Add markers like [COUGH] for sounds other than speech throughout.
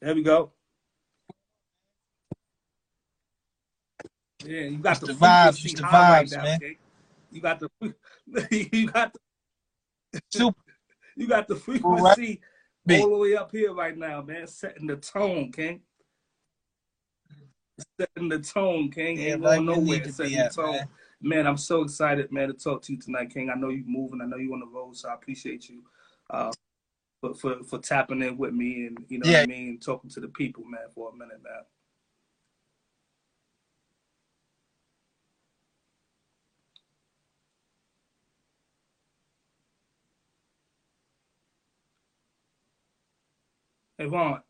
There we go. Yeah, you got It's the, the vibes, it's the right vibes, now, man. okay? You got the [LAUGHS] you got the, Super [LAUGHS] you got the frequency Big. all the way up here right now, man. Setting the tone, King. Setting the tone, King. Yeah, Ain't right going where nowhere. to Setting the at, tone. man. Man, I'm so excited, man, to talk to you tonight, King. I know you're moving. I know you on the road, so I appreciate you uh, for, for for tapping in with me and you know Yeah. what I mean, talking to the people, man, for a minute, man. Hey, Vaughn.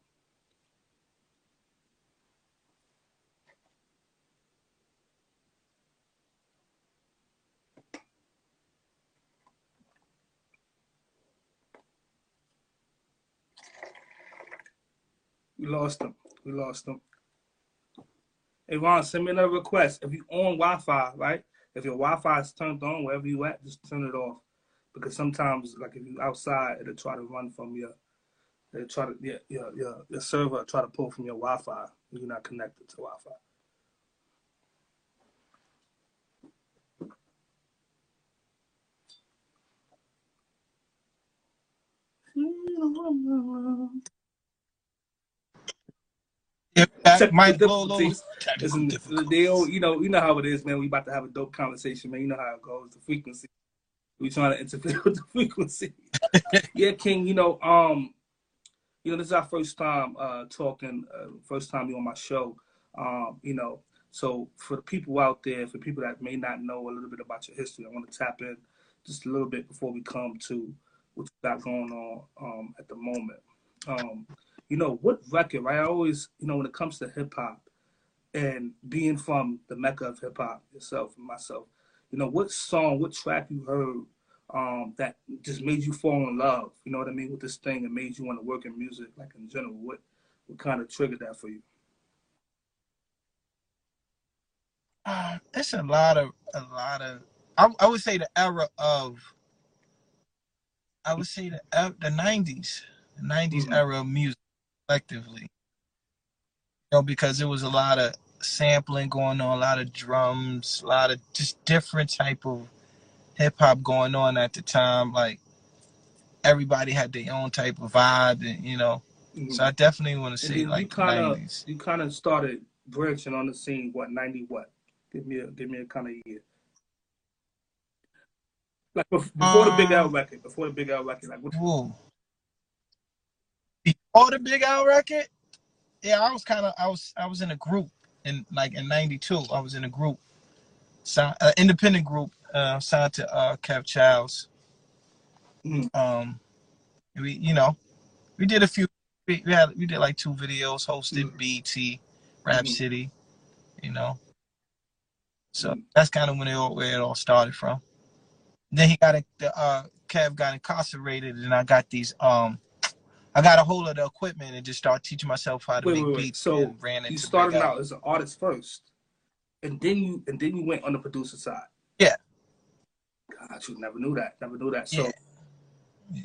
We lost them. We lost them. Ron, send me another request. If you on Wi-Fi, right? If your Wi-Fi is turned on, wherever you at, just turn it off. Because sometimes, like if you outside, it'll try to run from your, it'll try to, your, your, your, your server try to pull from your Wi-Fi. You're not connected to Wi-Fi. Yeah, [LAUGHS] that Technical might blow a difficulties. technical Listen, they all, you know, you know how it is, man. We about to have a dope conversation, man. You know how it goes. The frequency. We trying to interfere [LAUGHS] with the frequency. [LAUGHS] yeah, King. You know, um, you know, this is our first time uh talking. Uh, first time you on my show. Um, you know, so for the people out there, for people that may not know a little bit about your history, I want to tap in just a little bit before we come to what you got going on um at the moment. Um, you know, what record, right? I always, you know, when it comes to hip hop and being from the mecca of hip hop yourself and myself, you know, what song, what track you heard um, that just made you fall in love, you know what I mean, with this thing and made you want to work in music, like in general? What what kind of triggered that for you? Uh, it's a lot of a lot of. I, I would say the era of. I would say the the nineties, the 90s Mhm. era of music, collectively. You know, because there was a lot of sampling going on, a lot of drums, a lot of just different type of hip hop going on at the time. Like everybody had their own type of vibe, and you know. Mhm. So I definitely want to say like kind of nineties. you kind of started branching on the scene. What ninety? What? Give me a give me a kind of year. Like bef- before the Big L Um, record. Before the Big L record. Like what? Whoa. Before the Big L record, yeah, I was kind of I was I was in a group in like in '92. I was in a group, signed, uh, independent group, uh, signed to uh, Kev Childs. Mhm. Um, we you know we did a few. We, we had we did like two videos, hosted Mhm. BT, Rap Mhm. City, you know. So Mhm. that's kind of when it all, where it all started from. Then he got it. The uh, Kev got incarcerated, and I got these. Um, I got a hold of the equipment and just started teaching myself how to Wait, make wait, wait. beats So and ran you started out as an artist first, and then you and then you went on the producer side. Yeah. God, you never knew that. Never knew that. So Yeah. yeah.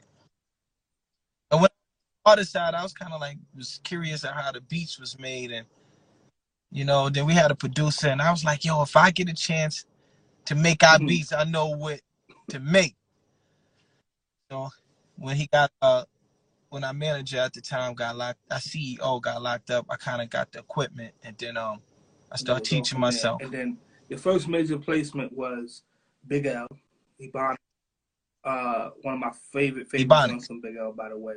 And when artist side, I was kind of like was curious at how the beats was made, and you know, then we had a producer, and I was like, yo, if I get a chance to make our Mhm. beats, I know what to make. So when he got uh when our manager at the time got locked, our CEO got locked up, I kind of got the equipment, and then um I started teaching there. myself. And then your first major placement was Big L, Ebonics. Uh, one of my favorite favorite songs from Big L, by the way.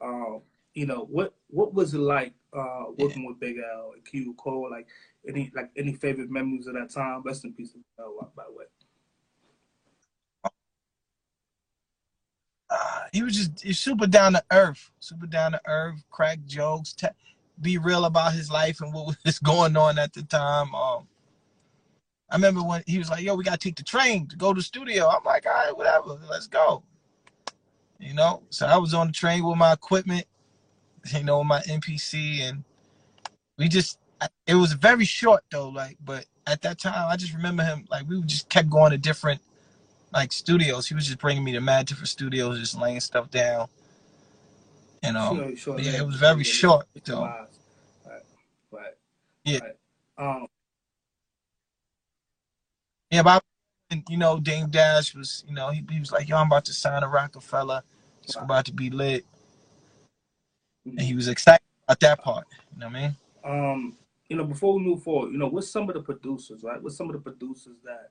Um, you know what what was it like uh Yeah. working with Big L and Q Cole? Like any like any favorite memories of that time? Rest in peace, Big L, by the way. uh, he was just super down to earth, super down to earth, crack jokes, te- be real about his life and what was [LAUGHS] going on at the time. Um, I remember when he was like, "Yo, we gotta take the train to go to the studio." I'm like, "All right, whatever, let's go." You know, so I was on the train with my equipment, you know, my MPC, and we just it was very short though, like, but at that time, I just remember him like we just kept going to different like studios. He was just bringing me to mad different studios, just laying stuff down. And um, Sure, sure. yeah, it was very short though. Right, right. Yeah. Right. Um, Yeah, but I- you know, Dame Dash was, you know, he, he was like, "Yo, I'm about to sign a Rockefeller. It's Wow. about to be lit," and he was excited about that part. You know what I mean? um, you know, before we move forward, you know, what's some of the producers, right? What's some of the producers that,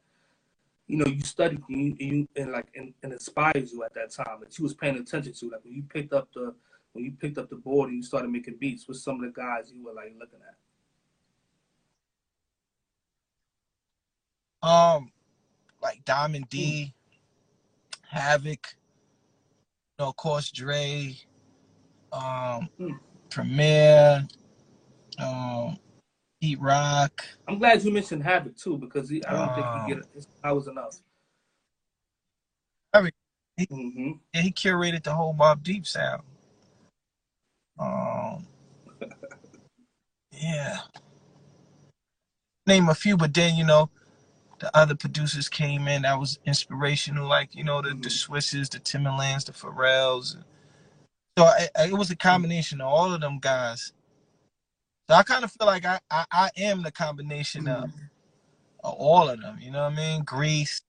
you know, you studied and, you, and, you, and like and, and inspires you at that time that you was paying attention to, like when you picked up the when you picked up the board and you started making beats. What's some of the guys you were like looking at? Um, like Diamond D, Havoc, you know, of course Dre, um, Mm. Premier, um, Pete Rock. I'm glad you mentioned Havoc too because he, I don't think Um, he get his powers enough. Havoc, he- hmm Yeah, he curated the whole Mobb Deep sound. Um, yeah. Name a few, but then you know, the other producers came in that was inspirational, like you know the the Mhm. Swisses, the Timbalands, the Pharrells. So I, I- it was a combination of all of them guys. So I kind of feel like I, I I am the combination of, of all of them. You know what I mean? Grease.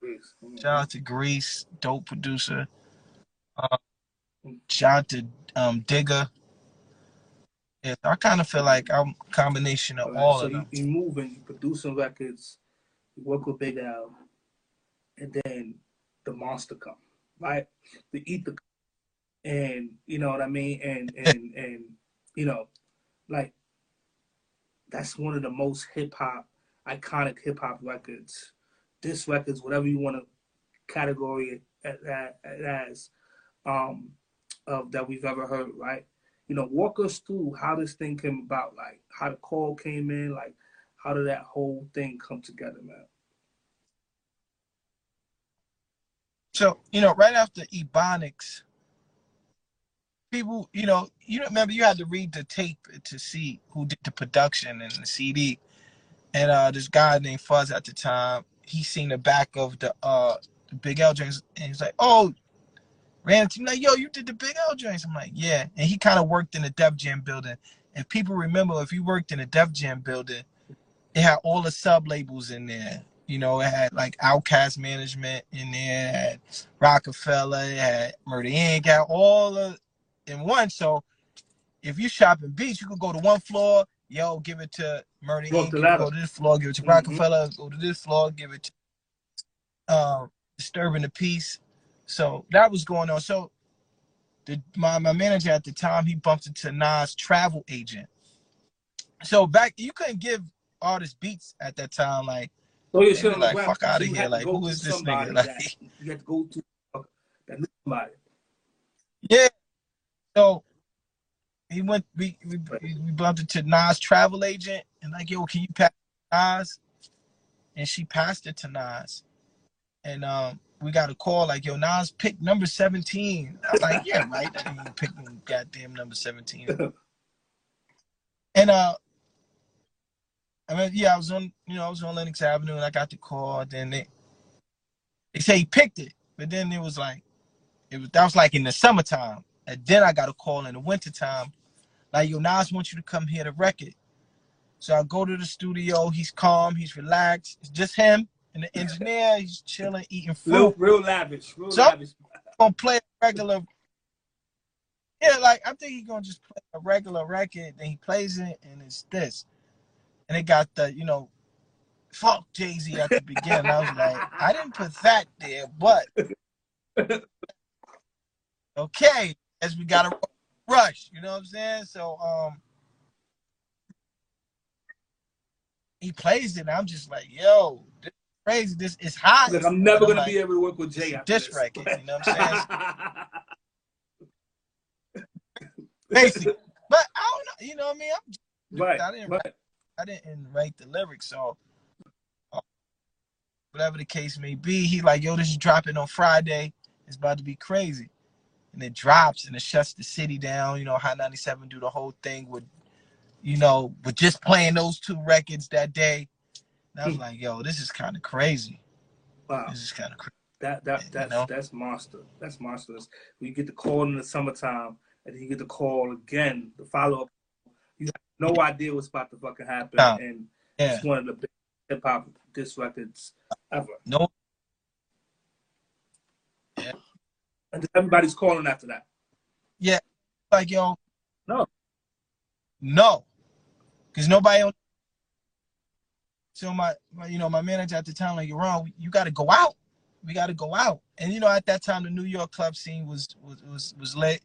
Please. Shout out to Grease, dope producer. Uh, shout out to um, Digger. Yeah, I kind of feel like I'm a combination of Alright, all so of them. So You, you moving, you producing records, you work with Big L, and then the monster come, right? The ether, come. and you know what I mean, and and and you know, like that's one of the most hip hop, iconic hip hop records. This records, whatever you want to category it as, um, of that we've ever heard, right? you know, walk us through how this thing came about, like how the call came in, like how did that whole thing come together, man? So, you know, right after Ebonics, people, you know, you remember you had to read the tape to see who did the production and the CD. And uh this guy named Fuzz at the time, he seen the back of the uh the Big L joints and he's like, Oh, ran to me like, yo, you did the Big L joints. I'm like, yeah. And he kind of worked in the Def Jam building. If people remember, if you worked in the Def Jam building, it had all the sub labels in there. You know, it had like Outcast Management in there, had Rockefeller, it had Murder Inc., had all of in one. So if you shop in beats, you could go to one floor, yo, give it to Murder Inc., go to this floor, give it to Mhm. Rockefeller, go to this floor, give it to um, Disturbing the Peace. So that was going on. So the my, my manager at the time, he bumped into Nas travel agent. So back you couldn't give artists beats at that time, like So you should like, fuck out of here, like, who is this nigga? [LAUGHS] Like- you had to go to that somebody. Yeah. So he went. We we, we bumped into Nas travel agent and like, yo, can you pass Nas? And she passed it to Nas. And um, we got a call like, yo, Nas picked number seventeen. I was like, yeah, right. I didn't pick goddamn number seventeen. [LAUGHS] And uh, I mean, yeah, I was on, you know, I was on Lenox Avenue, and I got the call. Then they they say he picked it, but then it was like, it was that was like in the summertime, and then I got a call in the wintertime, like yo, Nas wants you to come here to record. So I go to the studio. He's calm, he's relaxed. It's just him and the engineer. He's chilling, eating Real, real lavish, real So- lavish. Gonna play a regular. Yeah, like I think he's gonna just play a regular record, and he plays it, and it's this, and it got the you know, fuck Jay Z at the beginning. I was like, I didn't put that there, but [LAUGHS] okay, as we got to rush, you know what I'm saying? So um, he plays it, and I'm just like, yo, this is crazy. This is hot. Look, I'm never gonna like, be able to work with Jay it's a after diss this. record, you know what I'm saying? [LAUGHS] basically. But I don't know, you know what I mean? I'm right, I didn't right. I didn't write the lyrics, so uh, whatever the case may be, he like, yo, this is dropping on Friday. It's about to be crazy. And it drops and it shuts the city down. You know, Hot 97 do the whole thing with, you know, with just playing those two records that day. And I was Hmm. like, yo, this is kind of crazy. Wow. This is kind of crazy. That that You that's know? that's monster. That's monstrous. We get the call in the summertime, and then you get the call again, the follow up. You have no idea what's about to fucking happen, No. and Yeah. it's one of the best hip hop disc records ever. No. And everybody's calling after that. Yeah. Like yo. No. No. Because nobody. on- So my, my, you know, my manager at the time, like, you're wrong. You got to go out. We got to go out. And you know, at that time, the New York club scene was was was, was lit.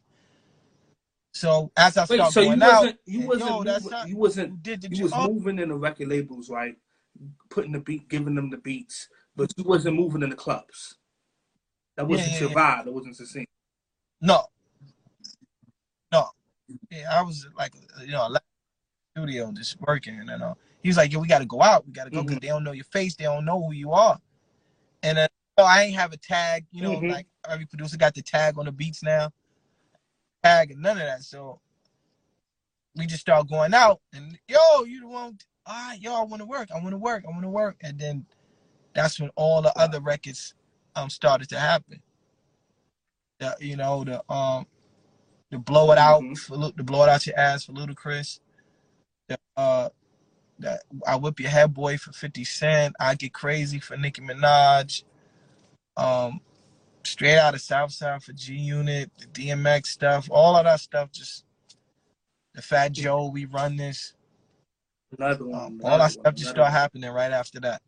So as I started so you going out, wasn't you wasn't yo, that's not, you wasn't did you was job. moving in the record labels, right? Putting the beat, giving them the beats, but you wasn't moving in the clubs. That wasn't yeah, your vibe. That wasn't your scene. No. No. Yeah, I was like, you know, left studio just working, and then uh, he was like, "Yo, we got to go out. We got to go because Mhm. they don't know your face. They don't know who you are." And then oh, I ain't have a tag. You know, Mhm. like every producer got the tag on the beats now. Tag and none of that. So we just start going out, and yo, you want? Ah, yo, I want to work. I want to work. I want to work. And then that's when all the other records um started to happen. The, you know the um the blow it out Mhm. for the blow it out your ass for Ludacris. The uh that I whip your head boy for 50 Cent. I get crazy for Nicki Minaj. Um straight out of Southside for G Unit, the DMX stuff, all of that stuff just the Fat Joe, we run this. Another one. Um, another all that one, stuff just start one. happening right after that.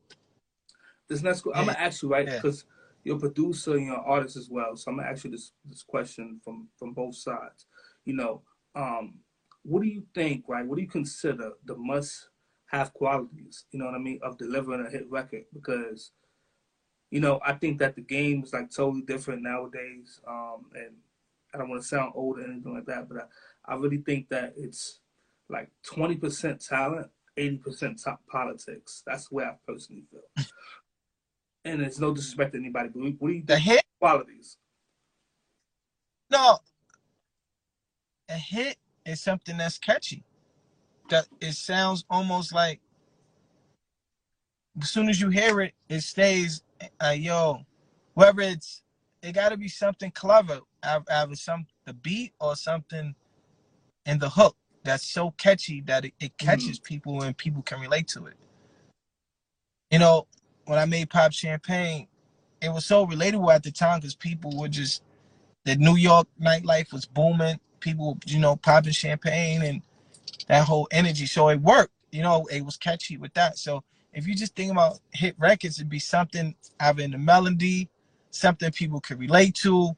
This next, I'm gonna ask you right because you're a producer and you're an artist as well. So I'm gonna ask you this this question from from both sides. You know, um, what do you think? Right? What do you consider the must have qualities? You know what I mean of delivering a hit record? Because you know, I think that the game is like totally different nowadays. Um, and I don't want to sound old or anything like that, but I, I really think that it's like 20% talent, 80% top politics. That's the way I personally feel. And it's no disrespect to anybody, but what do you The hit qualities? No. A hit is something that's catchy. That it sounds almost like as soon as you hear it, it stays. Uh, yo, whether it's it got to be something clever, either some the beat or something in the hook that's so catchy that it, it catches people and people can relate to it. You know, when I made Pop Champagne, it was so relatable at the time because people were just the New York nightlife was booming. People, you know, popping champagne and that whole energy. So it worked. You know, it was catchy with that. So if you just think about hit records, it'd be something having the melody, something people could relate to,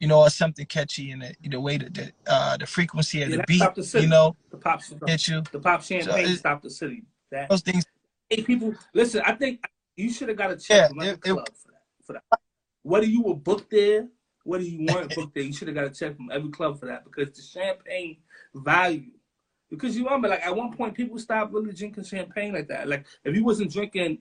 you know, or something catchy in the, the way that the uh, the frequency of Yeah, the beat, the you know, The pop, hit you. the pop champagne it- stopped the city. That Those things. Hey, people, listen. I think you should have got a check Yeah, from every it- it- club for that. For that, whether you were booked there, whether you weren't booked there, you should have got a check from every club for that because the champagne value. Because you remember, like at one point, people stopped really drinking champagne like that. Like if you wasn't drinking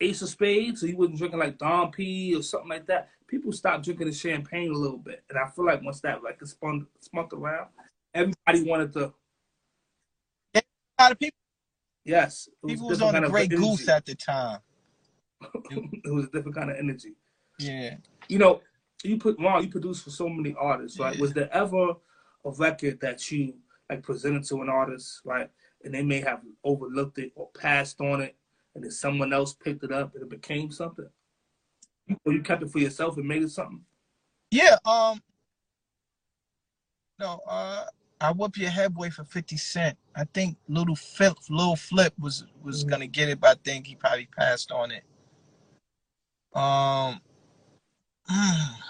Ace of Spades or you wasn't drinking like Dom P or something like that, people stopped drinking the champagne a little bit. And I feel like once that like spun spun around, everybody wanted to. A lot of people, Yes, it people was on of Great. Goose at the time. [LAUGHS] it was a different kind of energy. Yeah. You know, you put Ron, you produced for so many artists, right? Yeah. Was there ever a record that you like presented to an artist, right? And they may have overlooked it or passed on it, and then someone else picked it up and it became something? Or you kept it for yourself and made it something? Yeah, um no, uh I whoop your head boy for 50 Cent. I think Lil Flip Lil Flip was was Mhm. gonna get it, but I think he probably passed on it. Um [SIGHS]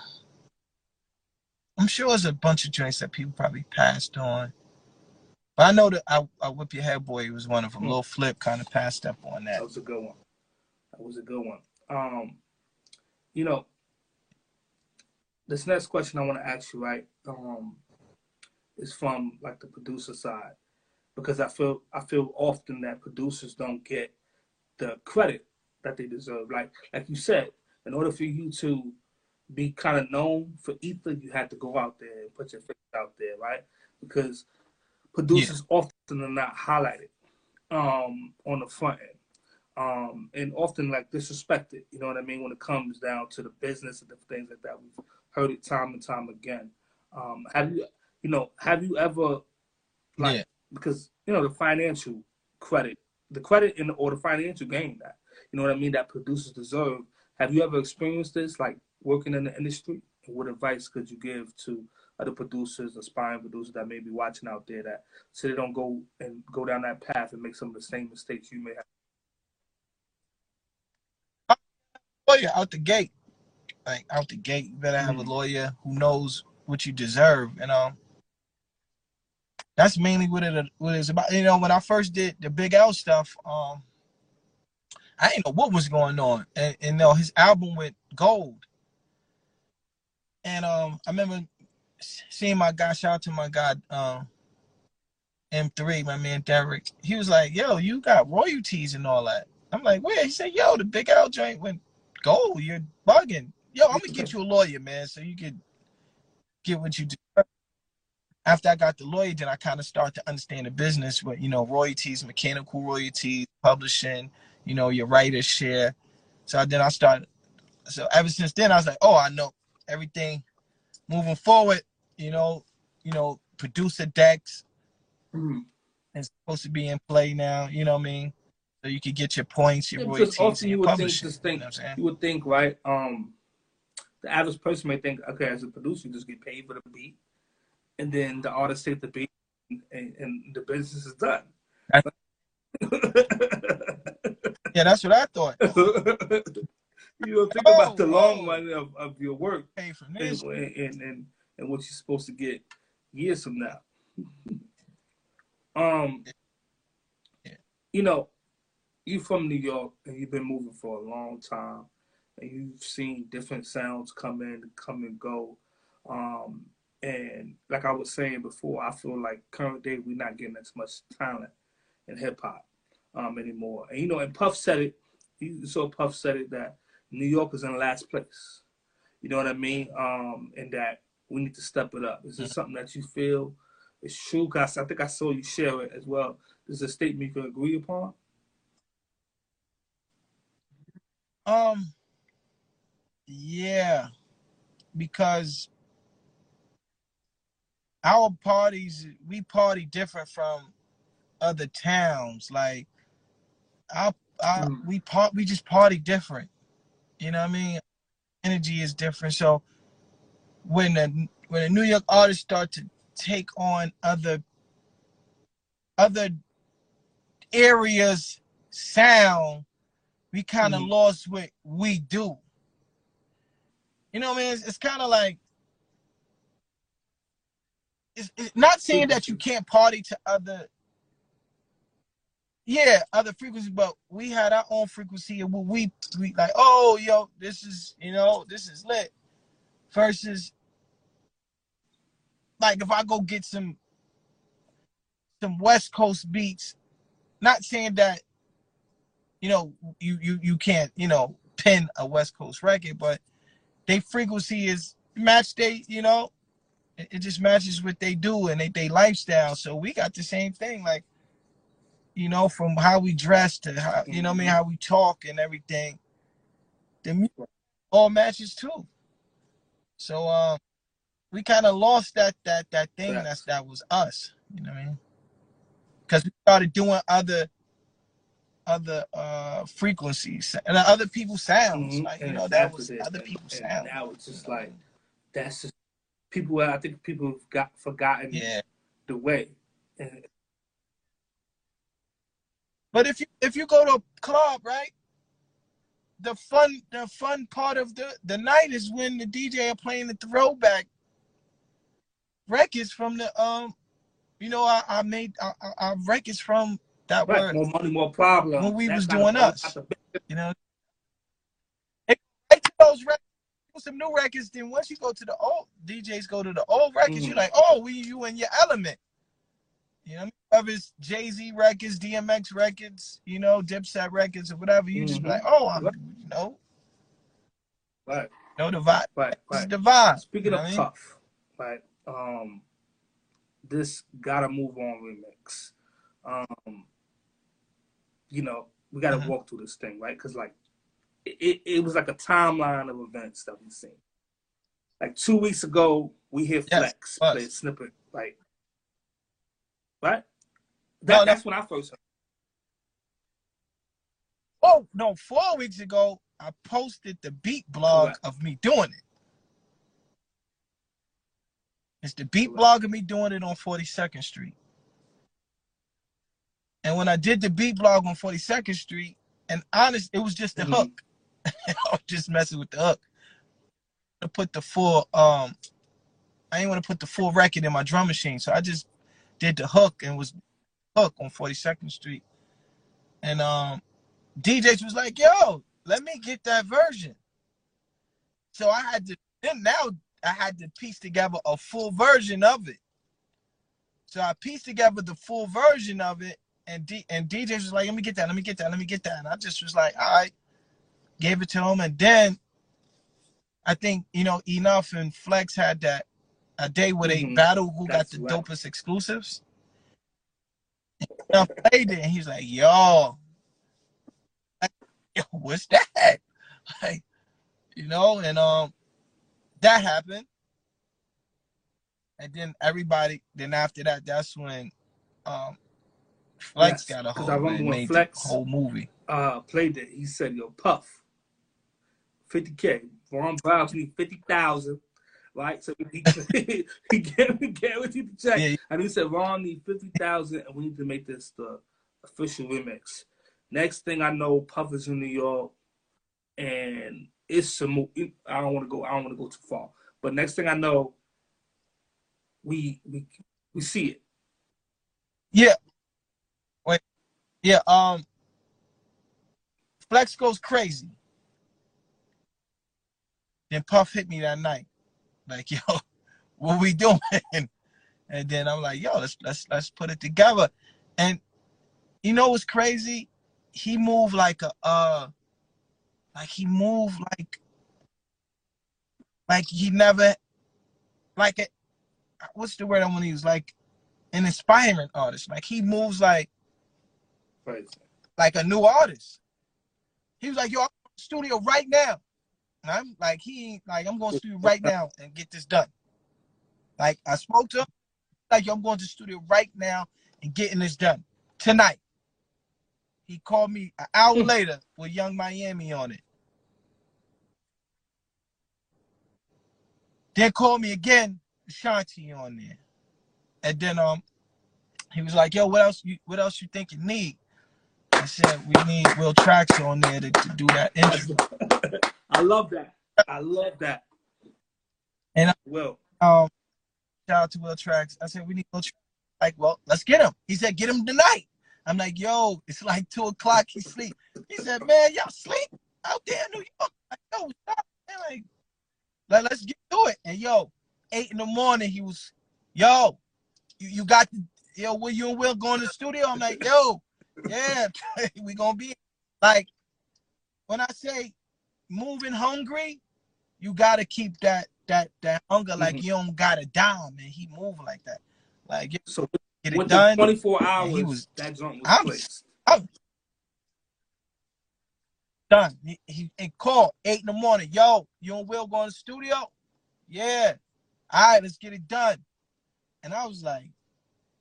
I'm sure there's a bunch of joints that people probably passed on. But I know that I, I whip your head boy was one of them. Mhm. Lil Flip kind of passed up on that. That was a good one. That was a good one. Um, you know, this next question I want to ask you, right, um, is from like the producer side, because I feel I feel often that producers don't get the credit that they deserve. Like like you said, in order for you to be kind of known for Ether, you had to go out there and put your face out there, right? Because producers often are not highlighted um, on the front end um, and often like disrespected. You know what I mean when it comes down to the business and the things like that. We've heard it time and time again. Um, have you you know, have you ever like Yeah. because you know the financial credit, the credit in or the financial gain that you know what I mean that producers deserve. Have you ever experienced this, like working in the industry? What advice could you give to other producers, aspiring producers that may be watching out there that so they don't go and go down that path and make some of the same mistakes you may have? lawyer out the gate. Like out the gate, you better have a Mhm. lawyer who knows what you deserve. You um, that's mainly what it what it's about. You know, when I first did the Big L stuff, um, I didn't know what was going on, and, you know, his album went gold. And um, I remember seeing my guy. Shout out to my guy, um, M3, my man Derek. He was like, "Yo, you got royalties and all that." I'm like, "Where?" He said, "Yo, the Big L joint went gold. You're bugging." Yo, I'm gonna get you a lawyer, man, so you could get what you deserve. After I got the lawyer, then I kind of start to understand the business with you know royalties, mechanical royalties, publishing, you know your writer's share. So then I started. So ever since then, I was like, oh, I know everything. Moving forward, you know, you know, producer decks Mhm. is supposed to be in play now. You know what I mean? So you could get your points, your Yeah, royalties, also and you would think, just You know you would think, right? Um, the average person may think, okay, as a producer, you just get paid for the beat, and then the artist take the beat, and, and the business is done. [LAUGHS] Yeah, that's what I thought. you don't think about the Oh, long oh. run of, of your work Pay for and, and, and, and what you're supposed to get years from now. Um, Yeah. you know, you're from New York and you've been moving for a long time, and you've seen different sounds come in, come and go. Um, and like I was saying before, I feel like current day we're not getting as much talent in hip hop um, anymore. And you know, and Puff said it. You saw Puff said it that New York is in last place. You know what I mean? Um, and that we need to step it up. Is this something that you feel is true? Cause I think I saw you share it as well. This is a statement you can agree upon. Um, yeah, because our parties, we party different from other towns. Like our, our Mm. we part, we just party different. You know what I mean? Energy is different. So when the when the New York artists start to take on other other areas sound, we kind of Mhm. lost what we do. You know what I mean? It's, it's kind of like it's, it's not saying that you can't party to other yeah other frequencies but we had our own frequency and what we we like oh yo this is you know this is lit versus like if i go get some some west coast beats not saying that you know you you you can't you know pin a west coast record but they frequency is match they you know it, it just matches what they do and they, they lifestyle. So we got the same thing like you know from how we dress to how you know I mean how we talk and everything. The music all matches too. So um we kind of lost that that that thing that's that was us you know what I mean? Because we started doing other other uh frequencies and other people's sounds Mhm. like you And know that was other people's and sounds Now it's just like that's just people. I think people have got forgotten yeah the way. But if you if you go to a club, right? The fun the fun part of the the night is when the DJ are playing the throwback records from the um, you know I, I made I, I, records from that right, were more money, more problems. when we That's was doing us. you know. You those records, some new records, then once you go to the old DJs go to the old records, Mhm. you're like, oh, we you in your element. You know, whether it's Jay Z records, DMX records, you know, Dipset records, or whatever, you just be Mhm. like, oh, I'm, you know, Right, know the vibe. right, the vibe. Speaking you know of I mean? tough, right? Um, this gotta move on remix. Um, you know, we gotta Mhm. walk through this thing, right? Because like, it, it, was like a timeline of events that we've seen. Like two weeks ago, we hear Yes, Flex play a snippet Like, right? That, No, that's when I first heard. Oh no, four weeks ago I posted the beat blog Correct. of me doing it. It's the beat Correct. blog of me doing it on 42nd Street. And when I did the beat blog on 42nd Street, and honest, it was just the Mhm. hook. [LAUGHS] I was just messing with the hook. To put the full um I didn't want to put the full record in my drum machine. So I just did the hook and was hook on 42nd Street. And um DJs was like, yo, let me get that version. So I had to then now I had to piece together a full version of it. So I pieced together the full version of it, and D and DJs was like, let me get that, let me get that, let me get that. And I just was like, all right, gave it to him. And then I think, you know, Enough and Flex had that a day where they Mhm. battle who got the right. dopest exclusives. And Enough played it, and he's like, yo, [LAUGHS] yo, what's that? [LAUGHS] Like, you know, and um, that happened, and then everybody. Then after that, that's when um, Flex Yes, got a hold I remember when made Flex- the whole movie. uh, played it, he said, "Yo, Puff, 50k. Ron Browz need 50,000, right? So he [LAUGHS] he, guaranteed the check, Yeah. and he said, Ron need 50,000, and we need to make this the official remix. Next thing I know, Puff is in New York, and it's some. I don't want to go. I don't want to go too far, but next thing I know, we we we see it. Yeah. Wait. Yeah, um, Flex goes crazy. Then Puff hit me that night, like, [LAUGHS] yo, what we doing? And then I'm like, yo, let's let's let's put it together. And you know what's crazy? He moved like a uh, like he moved like like he never like a what's the word I want to use? Like an inspiring artist. Like he moves like Right. like a new artist. He was like, yo, I'm in the studio right now. And I'm like, he ain't like, I'm going to studio right [LAUGHS] now and get this done. Like I spoke to him, like, I'm going to studio right now and getting this done tonight. He called me an hour Hmm. later with Yung Miami on it. Then called me again, Shanti on there. And then um he was like, yo, what else you what else you think you need? I said we need Will Tracks on there to, to do that intro. [LAUGHS] I love that. I love that. And I- well, Um shout out to Will Tracks. I said we need Will Tracks. Like, well, let's get him. He said, get him tonight. I'm like, yo, it's like two o'clock. He sleep. He said, man, y'all sleep out there in New York. Like, yo, stop. Man, like, like, let's get to it. And yo, eight in the morning, he was, yo, you, you got the, yo, will you and Will going to the studio? I'm like, yo, yeah, [LAUGHS] we gonna be like, when I say moving hungry, you gotta keep that that that hunger. Like Mhm. you don't gotta down, man. He move like that. Like get so it done. 24 hours, he was- that joint was I'm- placed. done. He, he, he called eight in the morning. Yo, you and Will going to the studio? Yeah. All right, let's get it done. And I was like,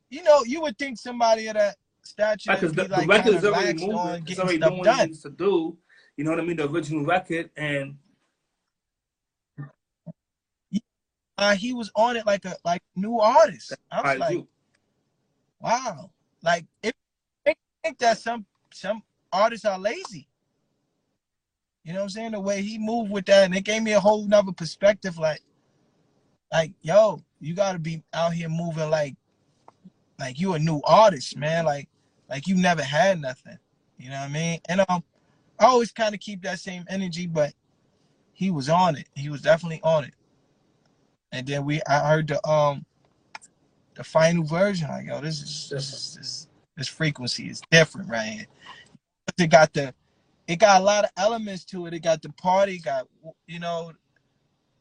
you know, you would think somebody of that stature Because would the, be the like record is already moving. It's already stuff doing what it needs to do. You know what I mean? The original record. And Uh, he was on it like a like new artist. I was I like, do. wow. Like if I think that some some artists are lazy. You know what I'm saying? The way he moved with that, and it gave me a whole nother perspective. Like, like, yo, you gotta be out here moving like like you a new artist, man. Like like you never had nothing. You know what I mean? And um I always kind of keep that same energy, but he was on it. He was definitely on it. And then we I heard the um the final version. Like, yo, this is this is this, this frequency is different right here. It got the it got a lot of elements to it. It got the party, got you know,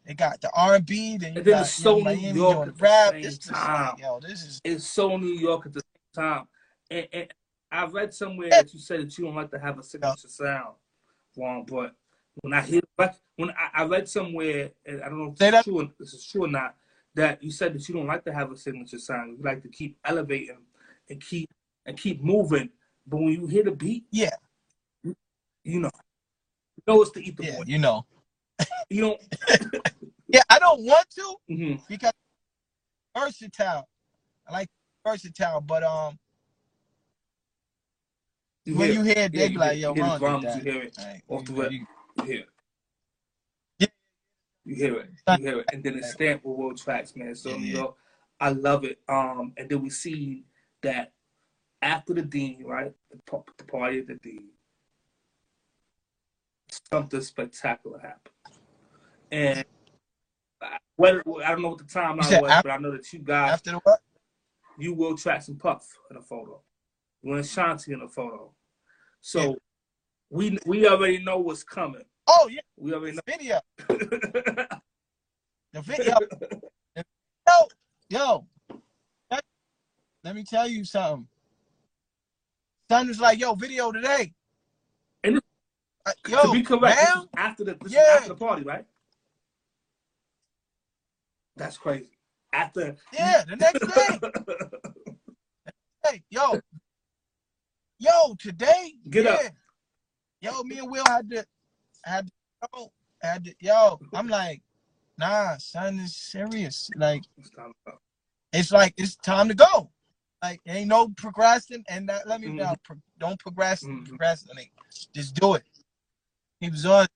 it got the R and B, then you got it's so New Miami York at the rap. same This is time. like, yo, this is It's so New York at the same time. And, and I read somewhere that you said that you don't like to have a signature sound, Juan, but when I hear but when I, I read somewhere, and I don't know if this is, true, this is true or not, that you said that you don't like to have a signature sound. You like to keep elevating and keep and keep moving. But when you hear the beat, Yeah, you know, you know it's the ether yeah, boy. you know. You don't. [LAUGHS] Yeah, I don't want to mhm. because versatile. I like versatile, but um, You when hear you hear it, Yeah, they be you like, hear- "Yo, hear the Ron drums, that." you hear it. Like, off the you rip. you- You hear it. Yeah. You hear it. You hear it. And then it's stamped with world tracks, man. So Yeah, you yeah. know, I love it. Um, and then we see that after the dean, right, the, the party of the dean, something spectacular happened. And I- whether I don't know what the timeline was, after- but I know that you guys, After the what? you will track some Puff in a photo. And Shanti in the photo. So Yeah. we we already know what's coming. Oh yeah, We already know the video. [LAUGHS] The video. yo, yo. Let, me tell you something. Son was like, yo, video today. And Uh, yo, to be correct, after the Yeah. after the party, right? That's crazy. After Yeah, the next day. [LAUGHS] hey, yo. Yo, today. Get yeah. up. Yo, me and Will had to had to yo, had to yo. I'm like, nah, son is serious. Like, It's time to go. it's like it's time to go. Like ain't no progressing and that let me Mhm. know. Pro, don't procrastinate. Mhm. Procrastinate. Just do it. He was on.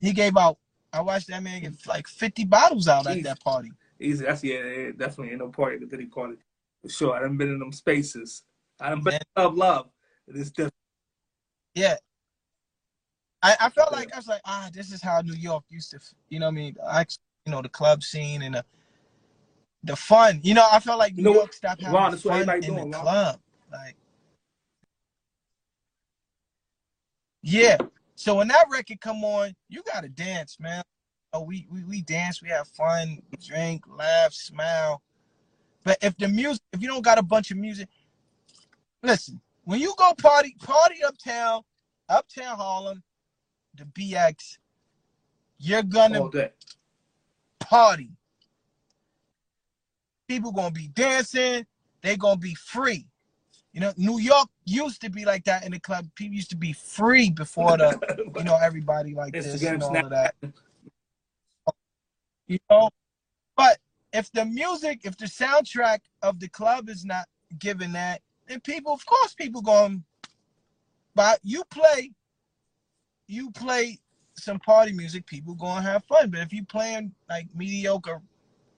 He gave out. I watched that man get like 50 bottles out at that party. Easy. That's yeah, yeah, definitely ain't no party at the Diddy party. For sure. I done been in them spaces. I done been love love. It's different. Yeah. I, I felt like I was like, ah, this is how New York used to, you know what I mean? I, you know, the club scene and the the fun. You know, I felt like New You know York stopped having that's fun everybody in doing, the club. Like, yeah. So when that record come on, you gotta dance, man. Oh, we we we dance, we have fun, drink, laugh, smile. But if the music, if you don't got a bunch of music, listen. When you go party, party uptown, uptown Harlem, the BX, you're gonna party. People gonna be dancing. They gonna be free. You know, New York used to be like that in the club. People used to be free before the, [LAUGHS] you know, everybody like this Instagram, and all Snap. of that. You know, but if the music, if the soundtrack of the club is not giving that, then people, of course, people going. But you play, you play some party music. People gonna have fun. But if you playing like mediocre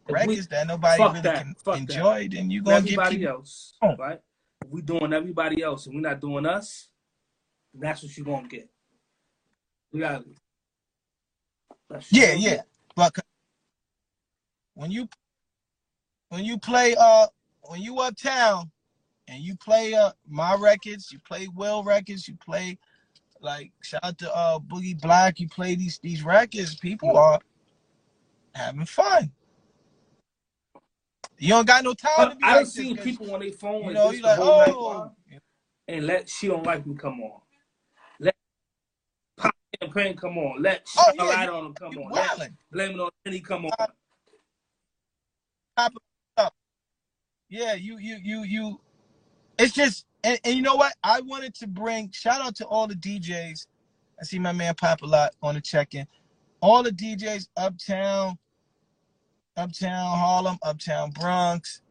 we- records that nobody really that, can fuck that. enjoy, then you gonna get everybody people. else, Oh. right? If we doing everybody else and we're not doing us, that's what you gonna get. What you Yeah, yeah. get. But when you when you play uh when you uptown and you play uh my records, you play Will records, you play like shout out to uh Boogie Black, you play these these records, people are having fun. You don't got no time to be I like this, people on their phone you know, you like, oh, and let She Don't Like Me come on. Let Pop Champagne come on. Let Oh, yeah, Light on them come on. Let. Blame It on Penny come on. Yeah, you you you you it's just and, and you know what? I wanted to bring shout out to all the DJs. I see my man Pop a lot on the check-in. All the DJs uptown, uptown Harlem, uptown Bronx.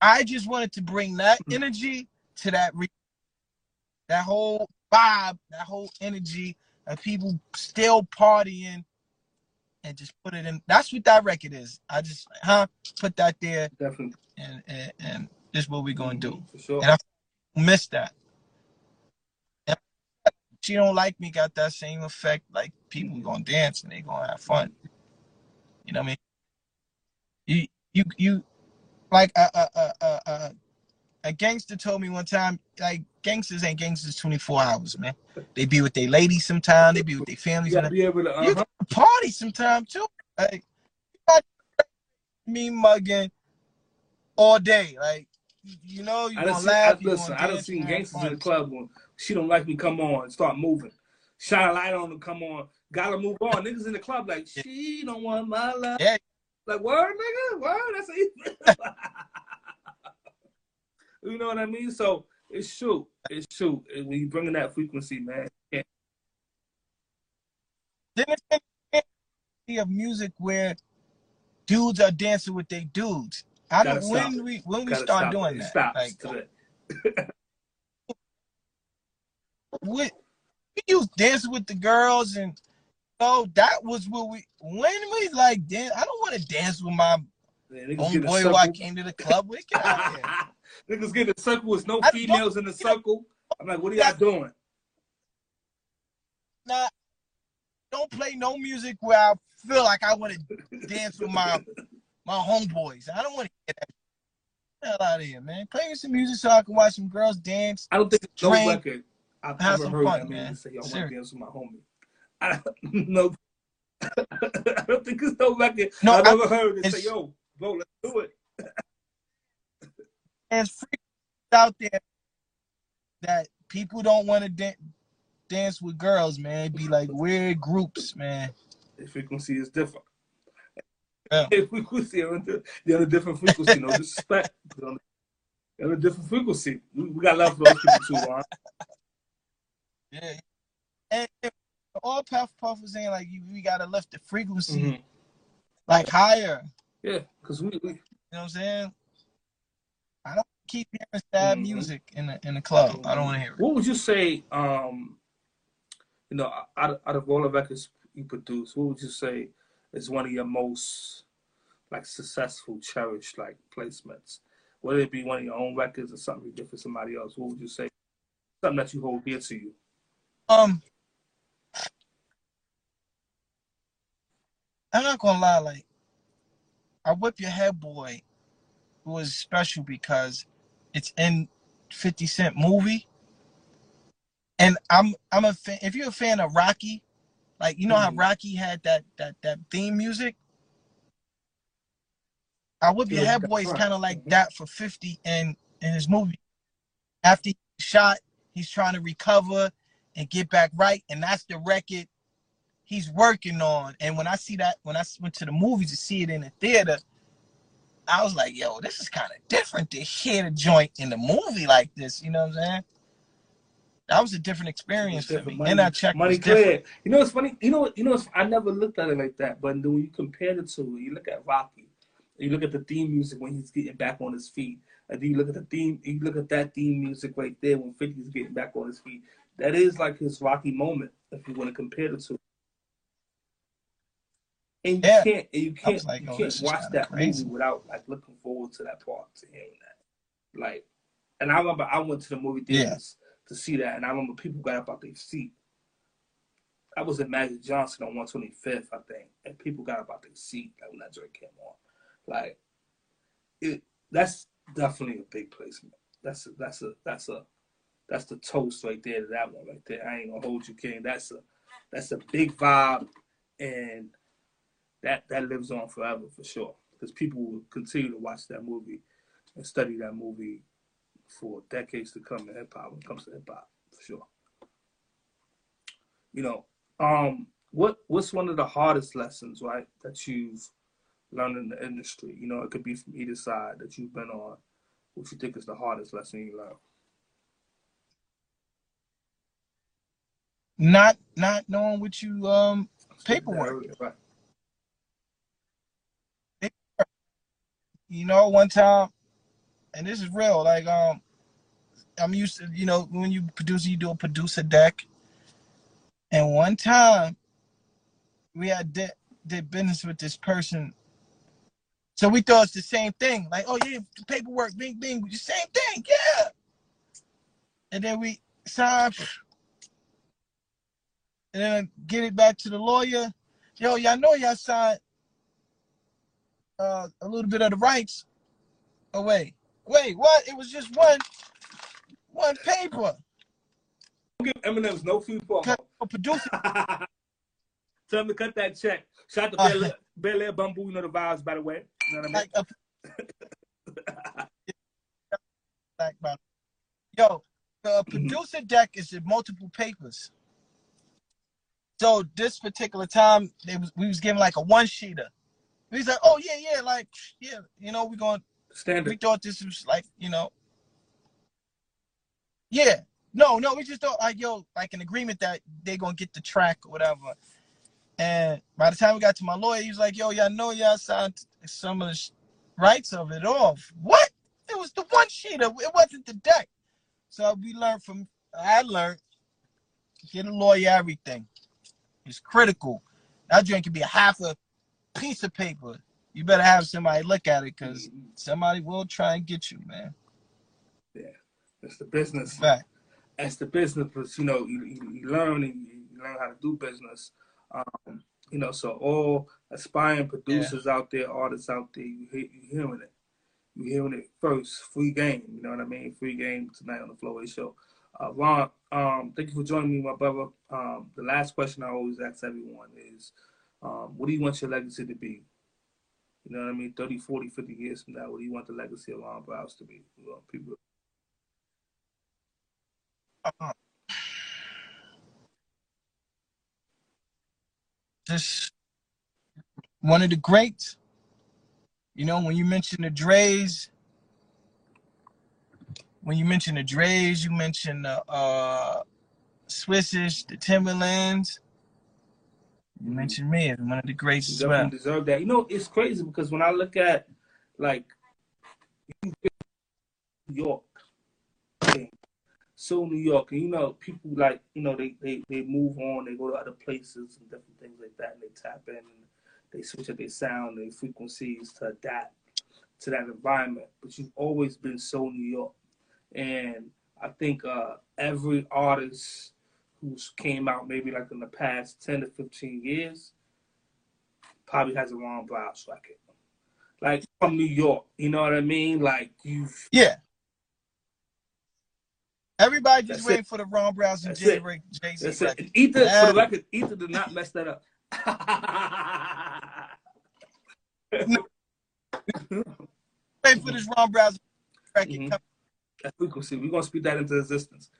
I just wanted to bring that Mhm. energy to that re- that whole vibe, that whole energy of people still partying and just put it in. That's what that record is. I just huh put that there Definitely. and and, and this is what we're gonna do. Sure. And I miss that. And she don't like me got that same effect. Like people gonna dance and they gonna have fun. You know what I mean? You you you like a a a a, a, gangster told me one time like gangsters ain't gangsters 24 hours, man. They be with their ladies sometime, they be with their families. you gotta be able to uh-huh. can party sometime too. Like me mugging all day. Like you know, you I gonna done seen, laugh. I, you listen, I done dance, seen you gonna have gangsters in the club when she don't like me, come on, start moving. Shine a light on them, come on. Gotta move on. Niggas in the club like, she don't want my love. Yeah. Like word, nigga, word. That's how [LAUGHS] you You know what I mean? So it's true. It's true. When you bring in that frequency, man. Yeah. Then it's of music where dudes are dancing with their dudes. I don't when we when we start doing that. Stop like, we, we used dance with the girls and oh that was what we when we like dance. I don't want to dance with my Man, homeboy who I came to the club with. Get out here. [LAUGHS] niggas get in a circle with no females in the circle. I'm like, what are y'all doing? Nah, don't play no music where I feel like I want to dance with my my homeboys. I don't want to get that hell out of here, man. Play me some music so I can watch some girls dance. I don't think it's no record I've have ever heard fun, that man. say, "I want to dance with my homie." I don't [LAUGHS] know. [LAUGHS] I don't think it's no record no, I've I, ever heard it say, "Yo, bro, let's do it." [LAUGHS] There's free out there that people don't want to da- dance with girls, man. It'd be like weird groups, man. The frequency is different. Yeah. [LAUGHS] The frequency, they're on a different frequency. No disrespect. They're on a different frequency. We, we got love for those people too, Ron. Yeah. And all Puff Puff was saying, like, we got to lift the frequency mm-hmm. like higher. Yeah, because we, we, You know what I'm saying? I don't keep hearing sad mm-hmm. music in the in the club. I don't want to hear it. What would you say? Um, you know, out of, out of all the records you produce, what would you say is one of your most like successful, cherished like placements? Whether it be one of your own records or something you did for somebody else, what would you say? Something that you hold dear to you. Um, I'm not gonna lie, like I whip your head, boy was special because it's in 50 Cent movie. And I'm I'm a fan if you're a fan of Rocky, like you know mm-hmm. how Rocky had that that that theme music. I Whip Your Head Boy is kind of like mm-hmm. that for 50 in in his movie. After he shot, he's trying to recover and get back right, and that's the record he's working on. And when I see that, when I went to the movies to see it in the theater, I was like, yo, this is kind of different to hear the joint in the movie like this. You know what I'm saying? That was a different experience for me. Money, and I checked money. You know, it's funny. You know, you know, I never looked at it like that. But when you compare the two, you look at Rocky, you look at the theme music when he's getting back on his feet, and then you look at the theme, you look at that theme music right there when 50's getting back on his feet. That is like his Rocky moment, if you want to compare the two. And you yeah. can't, and you can't, like, you oh, can't watch that crazy. movie without like looking forward to that part, to hearing that. Like, and I remember I went to the movie theaters yeah. To see that, and I remember people got up out their seat. I was at Magic Johnson on 125th, I think, and people got up out their seat like when that joint came on. Like, it that's definitely a big placement. That's a, that's a that's a that's the toast right there to that one right there. I ain't gonna hold you, King. That's a that's a big vibe, and that that lives on forever for sure. Because people will continue to watch that movie and study that movie for decades to come in hip hop when it comes to hip hop for sure. You know, um, what what's one of the hardest lessons, right, that you've learned in the industry? You know, it could be from either side that you've been on. What you think is the hardest lesson you learned? Not not knowing what you um paperwork. Right. you know, one time, and this is real. Like, um, I'm used to, you know, when you produce, you do a producer deck. And one time, we had did, did business with this person. So we thought it's the same thing. Like, oh yeah, paperwork, bing, bing, the same thing, yeah. And then we signed and then get it back to the lawyer. Yo, y'all know y'all signed uh, a little bit of the rights away. Wait, what? It was just one one paper. Don't give Eminem's no food for a producer. [LAUGHS] Tell him to cut that check. Shout out to uh, [LAUGHS] Bel Air Bamboo, you know the vibes, by the way. You know what I mean? Like, [LAUGHS] yo, the mm-hmm. producer deck is in multiple papers. So this particular time, was, we was given like a one sheeter He's like, oh yeah, yeah, like yeah, you know, we're going Standard. we thought this was like, you know, yeah. No, no, we just thought like yo, like an agreement that they gonna get the track or whatever. And by the time we got to my lawyer, he was like, yo, y'all know y'all signed some of the sh- rights of it off. What? It was the one sheet of it wasn't the deck. So we learned from I learned get a lawyer everything. It's critical. That joint could be a half a piece of paper. You better have somebody look at it because somebody will try and get you, man. Yeah. that's the business. Fact. That's the business. But, you know, you, you, learn and you, learn how to do business. Um, you know, so all aspiring producers out there, artists out there, you, hear, you hearing it. You hearing it first. Free game. You know what I mean? Free game tonight on the FloWay Show. Uh, Ron, um, thank you for joining me, my brother. Um, the last question I always ask everyone is, um, what do you want your legacy to be? You know what I mean? 30, 40, 50 years from now, what do you want the legacy of Ron Browz to be? You know, people Uh, just one of the greats. You know, when you mention the Dre's, when you mention the Dre's, you mention the uh, the Timbalands. You mentioned me as one of the greats You as well. deserve that. You know, it's crazy because when I look at like New York, okay, so New York, and you know, people like you know they they they move on, they go to other places and different things like that, and they tap in and they switch up their sound, their frequencies to adapt to that environment. But you've always been so New York, and I think uh, every artist who's came out maybe like in the past ten to fifteen years probably has a Ron Browz record. Like from New York, you know what I mean? Like you've Yeah. Everybody just That's waiting for the Ron Browns and Jay it. Z that's record. And Ether for the record, Ether did not mess that up. [LAUGHS] Waiting for this Ron Browns record. Mhm. That frequency. We're gonna speak that into existence.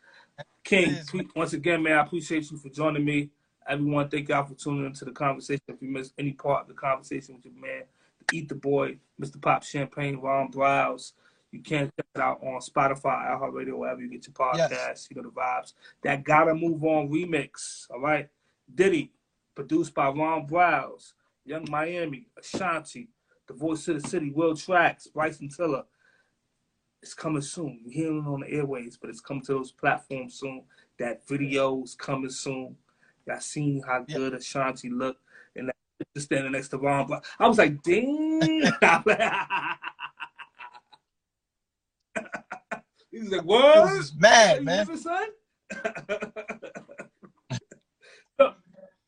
King, It is, pre- once again, man, I appreciate you for joining me. Everyone, thank y'all for tuning into the conversation. If you missed any part of the conversation with your man, Ether Boy, Mr. Pop Champagne, Ron Browz, you can check it out on Spotify, iHeartRadio, wherever you get your podcast. Yes. You know the vibes. That Gotta Move On remix, all right? Diddy, produced by Ron Browz, Yung Miami, Ashanti, The Voice of the City, Will Tracks, Bryson Tiller. It's coming soon. You're hearing it on the airways, but it's coming to those platforms soon. That video's coming soon. Y'all seen how Yeah. good Ashanti looked and that just standing next to Ron Browz. I was like, dang. [LAUGHS] He's like, what? was just mad, You man. son? So,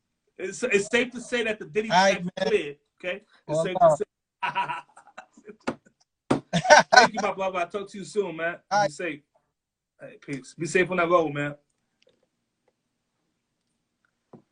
[LAUGHS] it's, it's safe to say that the Diddy right, man. okay? It's safe to say. [LAUGHS] Thank you, my brother. I'll talk to you soon, man. All Be right. safe. Hey, peace. Be safe on that road, man.